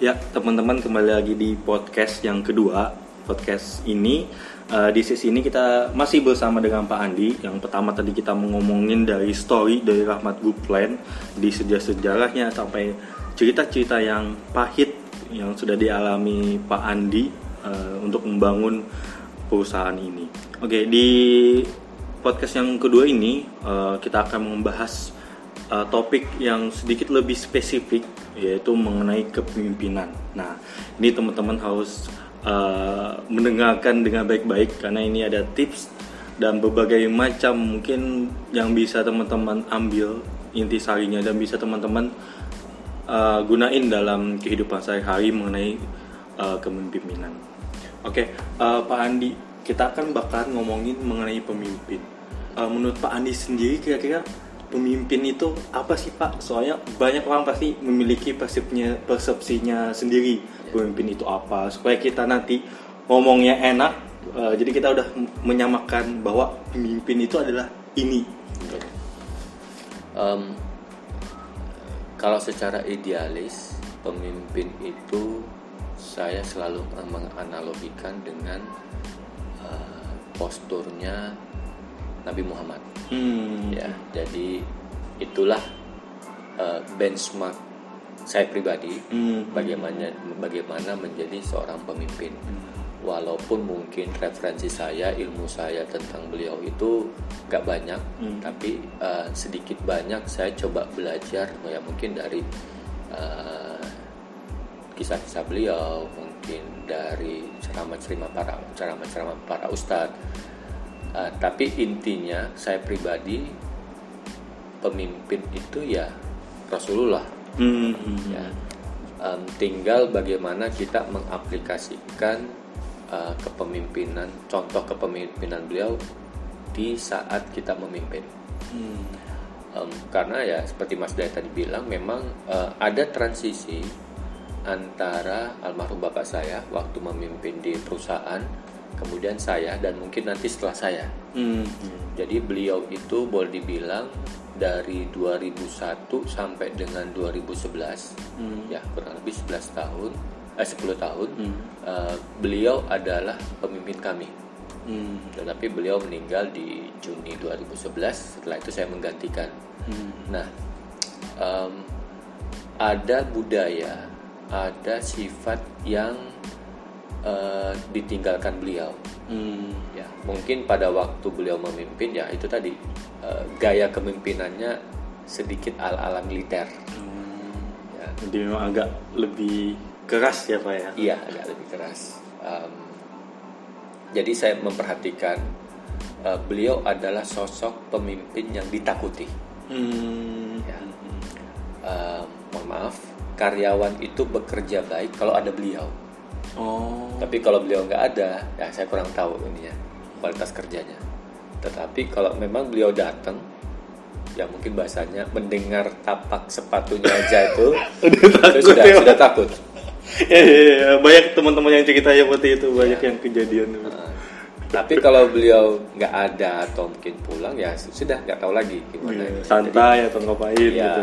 Ya, teman-teman kembali lagi di podcast yang kedua. Podcast ini uh, di sesi ini kita masih bersama dengan Pak Andi. Yang pertama tadi kita ngomongin dari story dari Rahmat Guplan di sejarah-sejarahnya sampai cerita-cerita yang pahit yang sudah dialami Pak Andi uh, untuk membangun perusahaan ini. Oke, di podcast yang kedua ini uh, kita akan membahas uh, topik yang sedikit lebih spesifik yaitu mengenai kepemimpinan. Nah, ini teman-teman harus uh, mendengarkan dengan baik-baik karena ini ada tips dan berbagai macam mungkin yang bisa teman-teman ambil intisarinya dan bisa teman-teman uh, gunain dalam kehidupan sehari-hari mengenai uh, kepemimpinan. Oke, okay, uh, Pak Andi, kita akan bakal ngomongin mengenai pemimpin. Uh, menurut Pak Andi sendiri kira-kira pemimpin itu apa sih Pak? Soalnya banyak orang pasti memiliki persepsinya, persepsinya sendiri pemimpin itu apa supaya kita nanti ngomongnya enak. Uh, jadi kita udah menyamakan bahwa pemimpin itu adalah ini. Um, kalau secara idealis pemimpin itu saya selalu menganalogikan dengan uh, posturnya Nabi Muhammad. Hmm. Ya, jadi itulah uh, benchmark saya pribadi hmm. bagaimana bagaimana menjadi seorang pemimpin. Hmm. Walaupun mungkin referensi saya, ilmu saya tentang beliau itu gak banyak, hmm. tapi uh, sedikit banyak saya coba belajar, ya mungkin dari uh, kisah-kisah beliau, mungkin dari ceramah-ceramah para ceramah-ceramah para ustadz Uh, tapi intinya saya pribadi pemimpin itu ya Rasulullah. Mm -hmm. ya. um, tinggal bagaimana kita mengaplikasikan uh, kepemimpinan, contoh kepemimpinan beliau di saat kita memimpin. Mm. Um, karena ya seperti Mas Daya tadi bilang, memang uh, ada transisi antara almarhum bapak saya waktu memimpin di perusahaan kemudian saya dan mungkin nanti setelah saya. Hmm. Jadi beliau itu boleh dibilang dari 2001 sampai dengan 2011 hmm. ya kurang lebih 11 tahun eh 10 tahun hmm. uh, beliau adalah pemimpin kami. Hmm. Tetapi beliau meninggal di Juni 2011 setelah itu saya menggantikan. Hmm. Nah, um, ada budaya, ada sifat yang uh, ditinggalkan beliau. Hmm. Ya, mungkin pada waktu beliau memimpin ya itu tadi uh, gaya kemimpinannya sedikit ala-ala militer. Hmm. Ya. Jadi memang agak lebih keras ya pak ya? Iya agak lebih keras. Um, jadi saya memperhatikan uh, beliau adalah sosok pemimpin yang ditakuti. Hmm. Ya. Uh, mohon maaf, karyawan itu bekerja baik kalau ada beliau. Oh. Tapi kalau beliau nggak ada, ya saya kurang tahu ini ya kualitas kerjanya. Tetapi kalau memang beliau datang, ya mungkin bahasanya mendengar tapak sepatunya aja itu takut, sudah ya. sudah takut. ya, ya, ya, banyak teman-teman yang cerita seperti itu, banyak ya. yang kejadian. Nah, tapi kalau beliau nggak ada atau mungkin pulang ya sudah nggak tahu lagi gimana. Ya, santai Jadi, atau ngapain ya, gitu.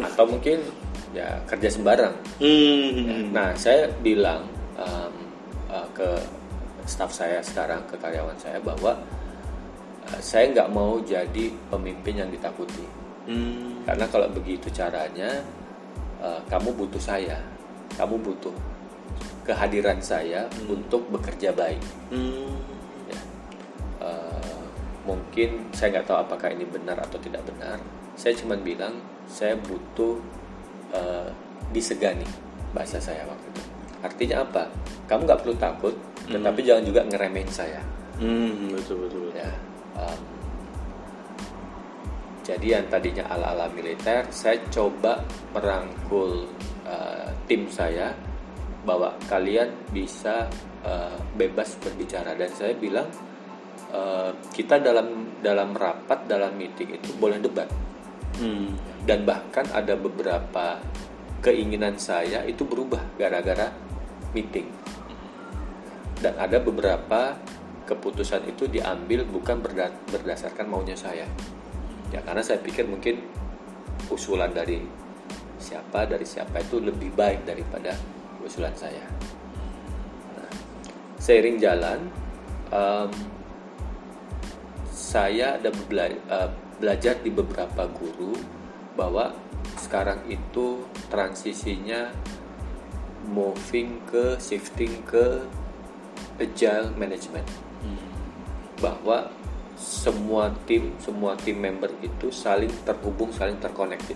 Atau mungkin ya kerja sembarang. Hmm. Nah saya bilang um, uh, ke staff saya sekarang ke karyawan saya bahwa uh, saya nggak mau jadi pemimpin yang ditakuti hmm. karena kalau begitu caranya uh, kamu butuh saya kamu butuh kehadiran saya hmm. untuk bekerja baik hmm. ya. uh, mungkin saya nggak tahu apakah ini benar atau tidak benar saya cuma bilang saya butuh uh, disegani bahasa saya waktu itu Artinya apa? Kamu nggak perlu takut, hmm. tetapi jangan juga ngeremehin saya. Hmm, betul betul. Ya. Um, jadi yang tadinya ala-ala militer, saya coba merangkul uh, tim saya bahwa kalian bisa uh, bebas berbicara dan saya bilang uh, kita dalam dalam rapat dalam meeting itu boleh debat hmm. dan bahkan ada beberapa keinginan saya itu berubah gara-gara meeting dan ada beberapa keputusan itu diambil bukan berdasarkan maunya saya ya karena saya pikir mungkin usulan dari siapa dari siapa itu lebih baik daripada usulan saya. Nah, seiring jalan, um, saya ada bela uh, belajar di beberapa guru bahwa sekarang itu transisinya moving ke shifting ke agile management. Bahwa semua tim semua tim member itu saling terhubung saling terkonektif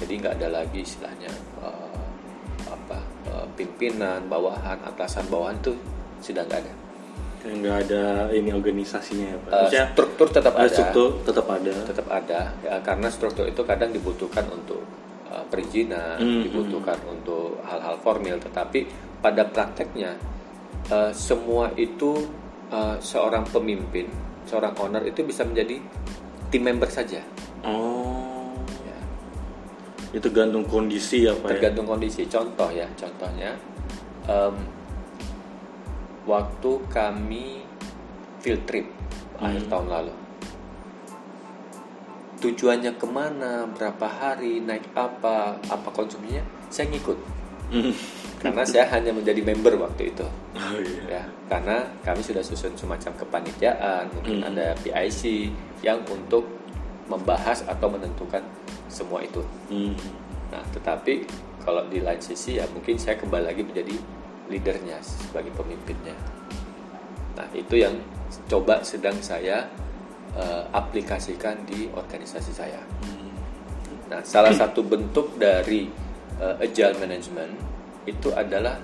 jadi nggak ada lagi istilahnya uh, apa uh, pimpinan bawahan atasan bawahan itu sudah nggak ada. Nggak ada ini organisasinya ya pak. Uh, Maksudnya, struktur tetap ada. struktur tetap ada. Tetap ada. Ya, karena struktur itu kadang dibutuhkan untuk uh, perizinan, Hmm, dibutuhkan untuk hal-hal formil, tetapi pada prakteknya uh, semua itu uh, seorang pemimpin, seorang owner itu bisa menjadi tim member saja. oh Ya. itu gantung kondisi ya pak ya? Tergantung kondisi. Contoh ya, contohnya em, waktu kami field trip akhir Hmm. tahun lalu. Tujuannya ke mana, berapa hari, naik apa, apa konsumsinya, saya ngikut. Hmm. Karena saya hanya menjadi member waktu itu. oh iya Ya, karena kami sudah susun semacam kepanitiaan, mungkin Hmm. ada PIC yang untuk membahas atau menentukan semua itu. Hmm. Nah, tetapi kalau di lain sisi ya mungkin saya kembali lagi menjadi leadernya sebagai pemimpinnya. Nah, itu yang coba sedang saya eh, aplikasikan di organisasi saya. Nah, salah satu bentuk dari eh, agile management itu adalah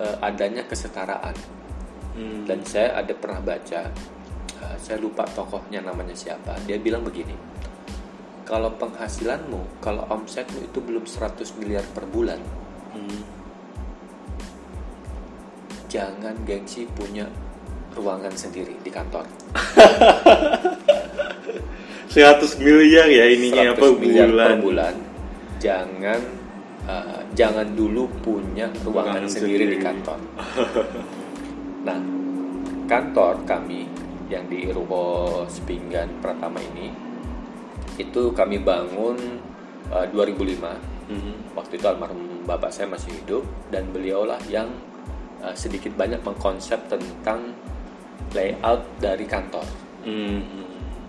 eh, adanya kesetaraan. Hmm. Dan saya ada pernah baca, eh, saya lupa tokohnya namanya siapa. Dia bilang begini, kalau penghasilanmu, kalau omsetmu itu belum 100 miliar per bulan, Hmm. jangan gengsi punya ruangan sendiri di kantor. 100 miliar ya ininya 100 apa miliar bulan per bulan. Jangan eh, jangan dulu punya ruangan Ruangan sendiri, di sendiri. kantor. nah, kantor kami yang di Ruko Sepinggan Pratama ini itu kami bangun eh, 2005 Hmm. waktu itu almarhum bapak saya masih hidup dan beliaulah yang uh, sedikit banyak mengkonsep tentang layout dari kantor. Hmm.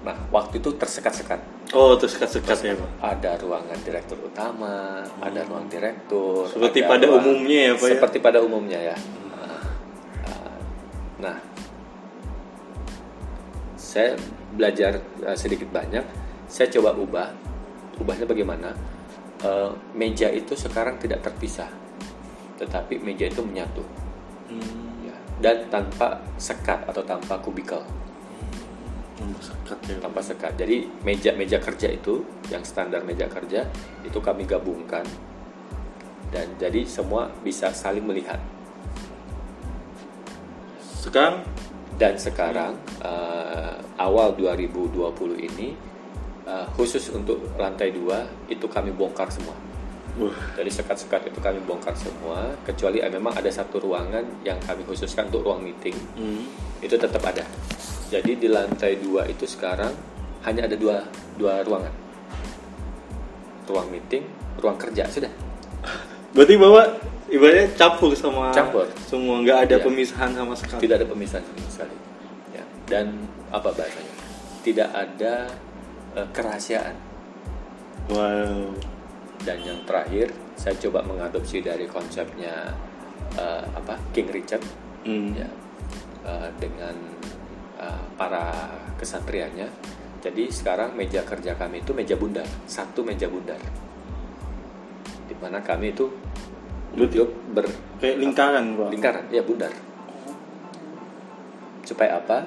Nah, waktu itu tersekat-sekat. oh terus sekat-sekat ya pak Ada ruangan direktur utama, ada ruang direktur. Seperti ada pada ruang- umumnya ya, Pak, ya? Seperti pada umumnya ya. Uh, Nah, saya belajar uh, sedikit banyak. Saya coba ubah. Ubahnya bagaimana? Uh, meja itu sekarang tidak terpisah, tetapi meja itu menyatu. Hmm. Dan tanpa sekat atau tanpa kubikel, Hmm, sekat ya tanpa sekat. Jadi meja-meja kerja itu yang standar meja kerja itu kami gabungkan dan jadi semua bisa saling melihat. sekarang Dan sekarang eh, awal 2020 ini eh, khusus untuk lantai dua itu kami bongkar semua. Jadi sekat-sekat itu kami bongkar semua kecuali eh, memang ada satu ruangan yang kami khususkan untuk ruang meeting Hmm. itu tetap ada. Jadi di lantai dua itu sekarang hanya ada dua dua ruangan, ruang meeting, ruang kerja sudah. berarti bapak ibaratnya campur sama Campur. semua nggak ada Iya. pemisahan sama sekali Tidak ada pemisahan sama sekali. Ya. Dan apa bahasanya? Tidak ada eh, kerahasiaan. wow Dan yang terakhir saya coba mengadopsi dari konsepnya eh, apa King Richard Hmm. ya eh, dengan eh, para kesatrianya. Jadi sekarang meja kerja kami itu meja bundar, satu meja bundar, di mana kami itu duduk ber kayak lingkaran pak lingkaran, ya bundar. Supaya apa?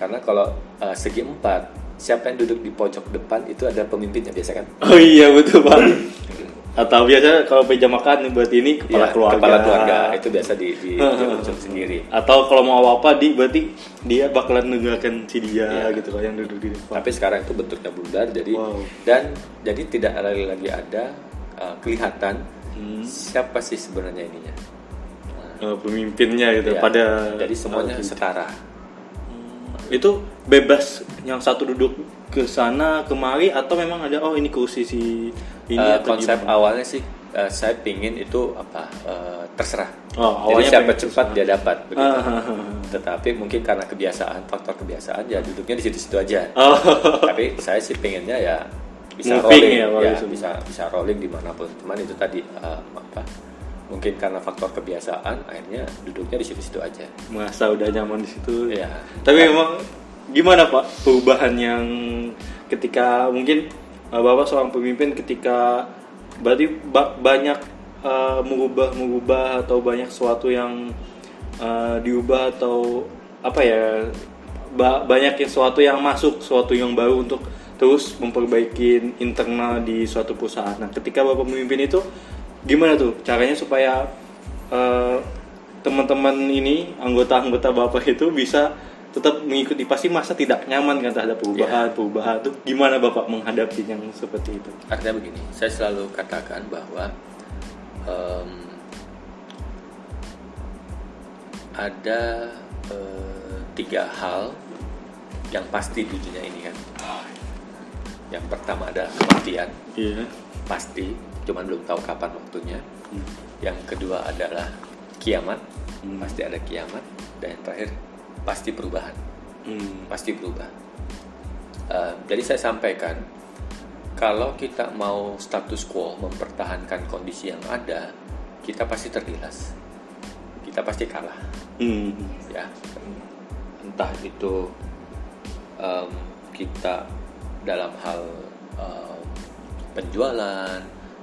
Karena kalau eh, segi empat, siapa yang duduk di pojok depan itu ada pemimpinnya biasa kan? oh iya betul pak atau biasa kalau meja makan buat ini kepala Ya, keluarga Kepala keluarga itu biasa di di, di sendiri. atau kalau mau apa di berarti dia bakalan dengarkan si dia Iya. gitu kan yang duduk di depan Tapi sekarang itu bentuknya bundar, jadi Wow. dan jadi tidak ada lagi ada uh, kelihatan Hmm. siapa sih sebenarnya ininya. Eh, pemimpinnya gitu Ya, pada jadi semuanya setara. Itu bebas yang satu duduk ke sana kemari atau memang ada oh ini kursi si ini Uh, atau konsep gimana? awalnya sih eh, saya pingin itu apa eh, terserah. Oh, Jadi siapa cepat dia dapat. begitu. Ah, ah, ah. Tetapi mungkin karena kebiasaan, faktor kebiasaan ya duduknya di situ-situ aja. Oh. Tapi saya sih pengennya ya bisa Moving rolling ya, ya, bagus. bisa bisa rolling di mana pun. Cuman itu tadi eh, apa? Mungkin karena faktor kebiasaan, akhirnya duduknya di situ-situ aja. Merasa udah nyaman di situ. Ya. Tapi memang gimana Pak perubahan yang ketika mungkin uh, Bapak seorang pemimpin ketika berarti ba- banyak uh, mengubah mengubah atau banyak sesuatu yang uh, diubah atau apa ya ba- banyak yang sesuatu yang masuk sesuatu yang baru untuk terus memperbaiki internal di suatu perusahaan. Nah, ketika Bapak memimpin itu gimana tuh caranya supaya uh, teman-teman ini anggota-anggota Bapak itu bisa tetap mengikuti pasti masa tidak nyaman kan terhadap perubahan perubahan tuh gimana Bapak menghadapi yang seperti itu? Artinya begini, saya selalu katakan bahwa em, ada eh, tiga hal yang pasti di dunia ini kan. Yang pertama adalah kematian, Iya. pasti, cuman belum tahu kapan waktunya. Hmm. Yang kedua adalah kiamat, Hmm. pasti ada kiamat. Dan yang terakhir pasti perubahan, Hmm. pasti berubah. Eh, jadi saya sampaikan kalau kita mau status quo mempertahankan kondisi yang ada, kita pasti tergilas, kita pasti kalah, Hmm. ya. Entah itu em, kita dalam hal em, penjualan,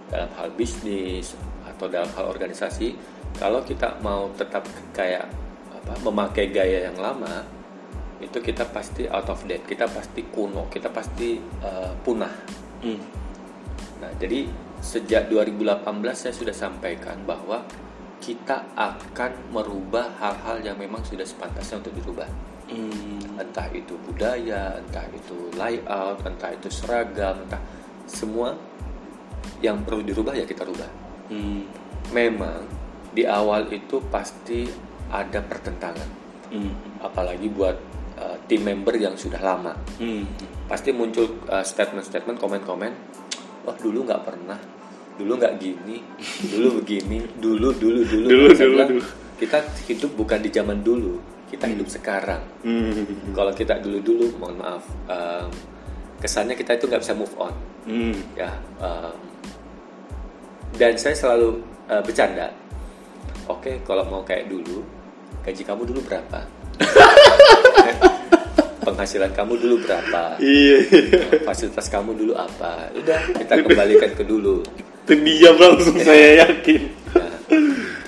dalam hal bisnis atau dalam hal organisasi, kalau kita mau tetap kayak apa, memakai gaya yang lama, itu kita pasti out of date, kita pasti kuno, kita pasti eh, punah. Hmm. Nah, jadi sejak 2018 saya sudah sampaikan bahwa kita akan merubah hal-hal yang memang sudah sepantasnya untuk dirubah. Hmm. Entah itu budaya, entah itu layout, entah itu seragam, entah semua yang perlu dirubah ya kita rubah. Hmm. Memang di awal itu pasti ada pertentangan, Hmm. apalagi buat uh, tim member yang sudah lama. Hmm. pasti muncul uh, statement-statement, komen-komen. Wah dulu nggak pernah, dulu nggak gini, dulu begini, dulu dulu dulu. Dulu, dulu, bilang, dulu. Kita hidup bukan di zaman dulu, kita hidup sekarang. Hmm. Kalau kita dulu dulu, mohon maaf, um, kesannya kita itu nggak bisa move on, Hmm. ya. um, dan saya selalu uh, bercanda. Oke, kalau mau kayak dulu, gaji kamu dulu berapa? Penghasilan kamu dulu berapa? Iya. fasilitas kamu dulu apa udah kita kembalikan ke dulu Terdiam langsung saya yakin. Nah,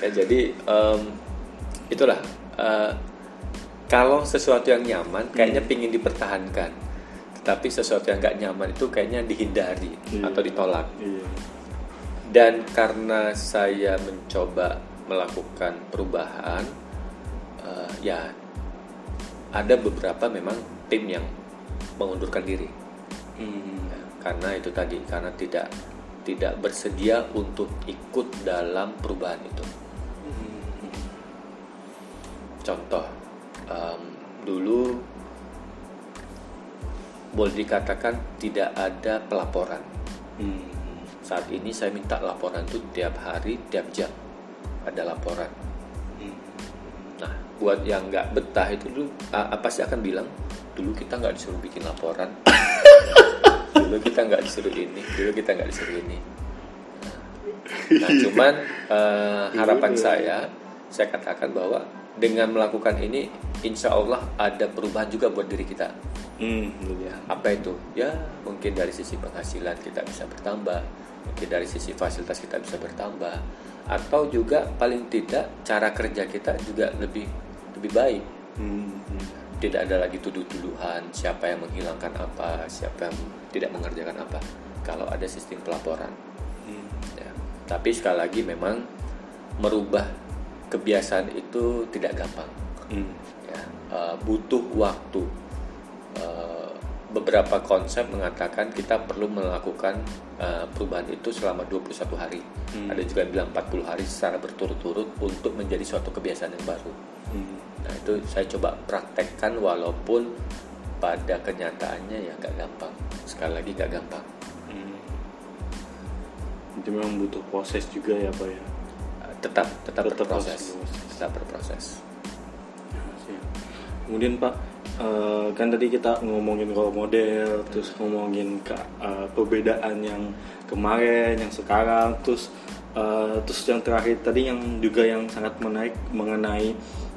ya, jadi em, itulah eh, kalau sesuatu yang nyaman kayaknya pingin dipertahankan tetapi sesuatu yang nggak nyaman itu kayaknya dihindari Iya. atau ditolak Iya. dan karena saya mencoba melakukan perubahan eh, ya ada beberapa memang tim yang mengundurkan diri Hmm. Ya, karena itu tadi karena tidak tidak bersedia untuk ikut dalam perubahan itu contoh em, dulu boleh dikatakan tidak ada pelaporan. Hmm. saat ini saya minta laporan itu tiap hari tiap jam ada laporan. Hmm. nah buat yang nggak betah itu dulu apa sih akan bilang dulu kita nggak disuruh bikin laporan. Dulu kita nggak disuruh ini dulu kita nggak disuruh ini. Nah cuman eh, harapan saya saya katakan bahwa dengan melakukan ini insya Allah ada perubahan juga buat diri kita Hmm. ya apa itu ya mungkin dari sisi penghasilan kita bisa bertambah mungkin dari sisi fasilitas kita bisa bertambah atau juga paling tidak cara kerja kita juga lebih lebih baik Hmm. tidak ada lagi tuduh-tuduhan siapa yang menghilangkan apa siapa yang tidak mengerjakan apa kalau ada sistem pelaporan Hmm. ya. tapi sekali lagi memang merubah kebiasaan itu tidak gampang Hmm. ya eh, butuh waktu Eh, beberapa konsep mengatakan kita perlu melakukan eh, perubahan itu selama 21 hari Hmm. ada juga yang bilang 40 hari secara berturut-turut untuk menjadi suatu kebiasaan yang baru Hmm. nah itu saya coba praktekkan walaupun pada kenyataannya ya nggak gampang sekali lagi nggak gampang Hmm. Jadi memang butuh proses juga ya Pak ya. Tetap tetap, Tetap berproses. tetap berproses. Siap. Kemudian Pak, eh, kan tadi kita ngomongin role model, terus ngomongin ke, eh, perbedaan yang kemarin, yang sekarang, terus eh, terus yang terakhir tadi yang juga yang sangat menarik mengenai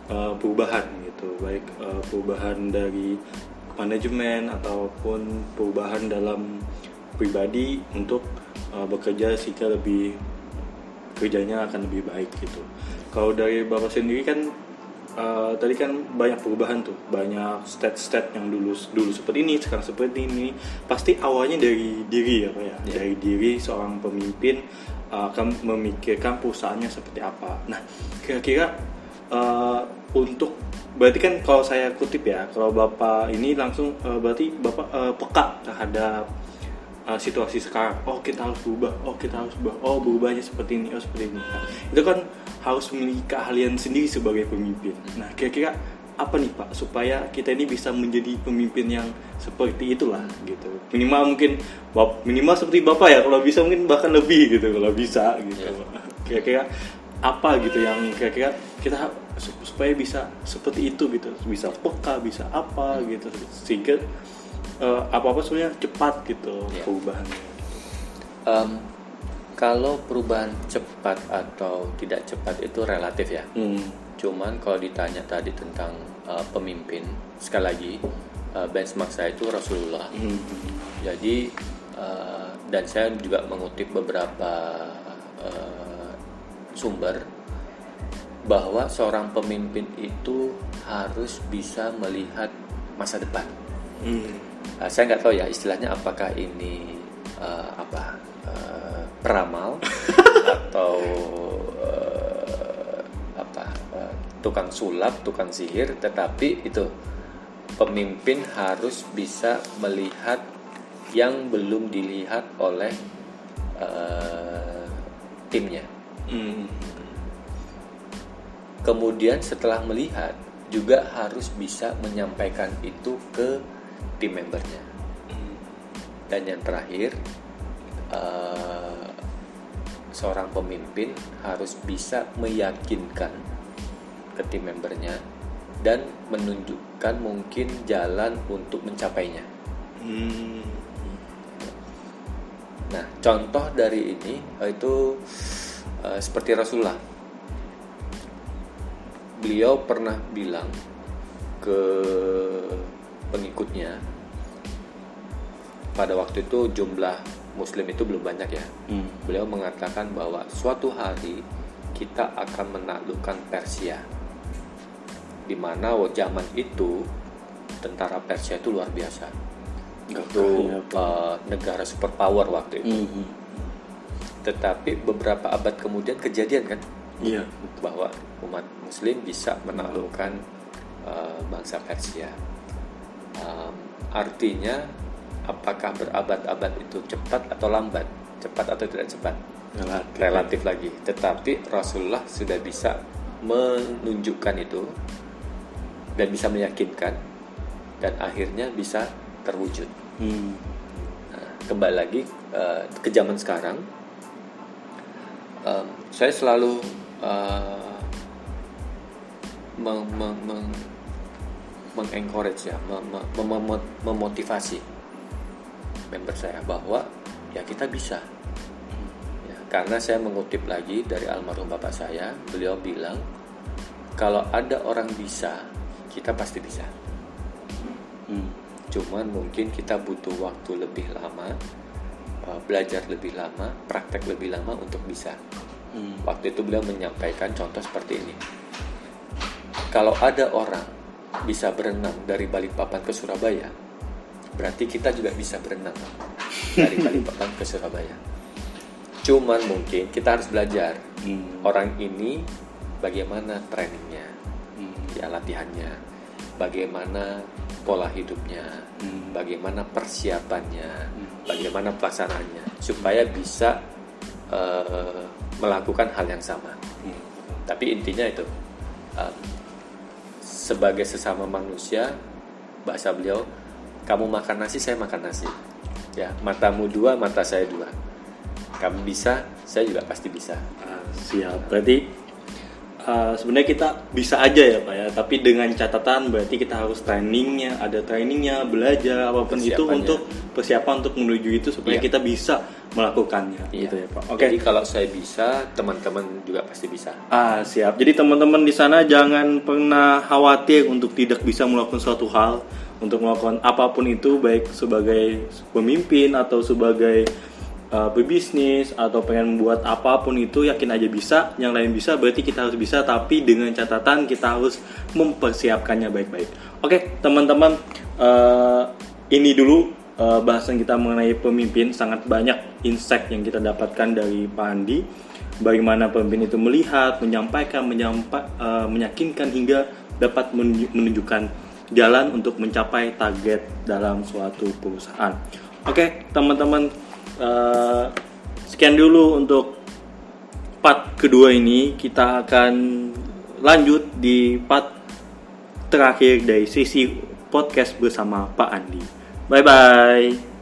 eh, perubahan gitu, baik eh, perubahan dari manajemen ataupun perubahan dalam pribadi untuk eh, bekerja sehingga lebih kerjanya akan lebih baik gitu. Kalau dari bapak sendiri kan eh, tadi kan banyak perubahan tuh, banyak stat-stat yang dulu dulu seperti ini, sekarang seperti ini. Pasti awalnya dari diri ya pak ya, Iya. dari diri seorang pemimpin akan memikirkan perusahaannya seperti apa. Nah, kira-kira eh, untuk berarti kan kalau saya kutip ya, kalau bapak ini langsung eh, berarti bapak eh, peka terhadap uh, situasi sekarang. Oh kita harus berubah. Oh kita harus berubah. Oh berubahnya seperti ini. Oh seperti ini. Nah, itu kan harus memiliki keahlian sendiri sebagai pemimpin. Nah kira-kira apa nih pak supaya kita ini bisa menjadi pemimpin yang seperti itulah gitu. Minimal mungkin minimal seperti bapak ya kalau bisa mungkin bahkan lebih gitu kalau bisa gitu. Kira-kira apa gitu yang kira-kira kita sup- supaya bisa seperti itu gitu. Bisa peka bisa apa gitu. Sehingga eh, apa-apa sebenarnya cepat gitu Iya. perubahannya. Em, kalau perubahan cepat atau tidak cepat itu relatif ya Hmm. Cuman kalau ditanya tadi tentang uh, pemimpin, sekali lagi uh, benchmark saya itu Rasulullah. Hmm. Jadi uh, dan saya juga mengutip beberapa uh, sumber bahwa seorang pemimpin itu harus bisa melihat masa depan. Hmm. Uh, saya nggak tahu ya istilahnya apakah ini uh, apa uh, peramal atau uh, apa uh, tukang sulap, tukang sihir, tetapi itu pemimpin harus bisa melihat yang belum dilihat oleh uh, timnya. Hmm. Kemudian setelah melihat juga harus bisa menyampaikan itu ke tim membernya. Dan yang terakhir, eh, seorang pemimpin harus bisa meyakinkan ke tim membernya dan menunjukkan mungkin jalan untuk mencapainya. Hmm. Nah, contoh dari ini itu eh, seperti Rasulullah. Beliau pernah bilang ke pengikutnya pada waktu itu jumlah muslim itu belum banyak ya. Hmm. Beliau mengatakan bahwa suatu hari kita akan menaklukkan Persia. Di mana zaman itu tentara Persia itu luar biasa. Itu eh, negara superpower waktu itu. Hmm. Tetapi beberapa abad kemudian kejadian kan Iya. bahwa umat Muslim bisa menaklukkan uh, bangsa Persia. Um, artinya, apakah berabad-abad itu cepat atau lambat? Cepat atau tidak cepat? Relatif. Relatif lagi. Tetapi Rasulullah sudah bisa menunjukkan itu dan bisa meyakinkan dan akhirnya bisa terwujud. Hmm. Nah, kembali lagi uh, ke zaman sekarang, um, saya selalu uh, meng, meng, meng, mengencourage ya, mem, mem- mem- memotivasi member saya bahwa ya kita bisa. Ya, karena saya mengutip lagi dari almarhum bapak saya, beliau bilang kalau ada orang bisa, kita pasti bisa. Hmm. Cuman mungkin kita butuh waktu lebih lama, uh, belajar lebih lama, praktek lebih lama untuk bisa. Hmm. Waktu itu beliau menyampaikan contoh seperti ini. Kalau ada orang bisa berenang dari Balikpapan ke Surabaya, berarti kita juga bisa berenang dari Balikpapan ke Surabaya. Cuman mungkin kita harus belajar Hmm. orang ini bagaimana trainingnya, Hmm. ya latihannya, bagaimana pola hidupnya, Hmm. bagaimana persiapannya, bagaimana pelaksanaannya, supaya bisa eh, melakukan hal yang sama. Hmm. Tapi intinya itu um, sebagai sesama manusia, bahasa beliau, kamu makan nasi, saya makan nasi. Ya, matamu dua, mata saya dua. kamu bisa saya juga pasti bisa Ah, siap. Berarti uh, sebenarnya kita bisa aja ya pak ya. Tapi dengan catatan berarti kita harus trainingnya, ada trainingnya, belajar apa pun itu untuk persiapan untuk menuju itu supaya Iya. kita bisa melakukannya. Iya. Gitu ya pak. Oke. jadi kalau saya bisa teman-teman juga pasti bisa Ah siap. Jadi teman-teman di sana jangan pernah khawatir untuk tidak bisa melakukan suatu hal, untuk melakukan apa pun itu baik sebagai pemimpin atau sebagai uh, pebisnis atau pengen membuat apa pun itu yakin aja bisa. Yang lain bisa berarti kita harus bisa tapi dengan catatan kita harus mempersiapkannya baik-baik. Oke teman-teman uh, ini dulu uh, bahasan kita mengenai pemimpin sangat banyak insight yang kita dapatkan dari Pak Andi bagaimana pemimpin itu melihat, menyampaikan, menyampa, eh, meyakinkan hingga dapat menunju- menunjukkan jalan untuk mencapai target dalam suatu perusahaan. Oke, teman-teman, eh, sekian dulu untuk part kedua ini. Kita akan lanjut di part terakhir dari sisi podcast bersama Pak Andi. Bye bye.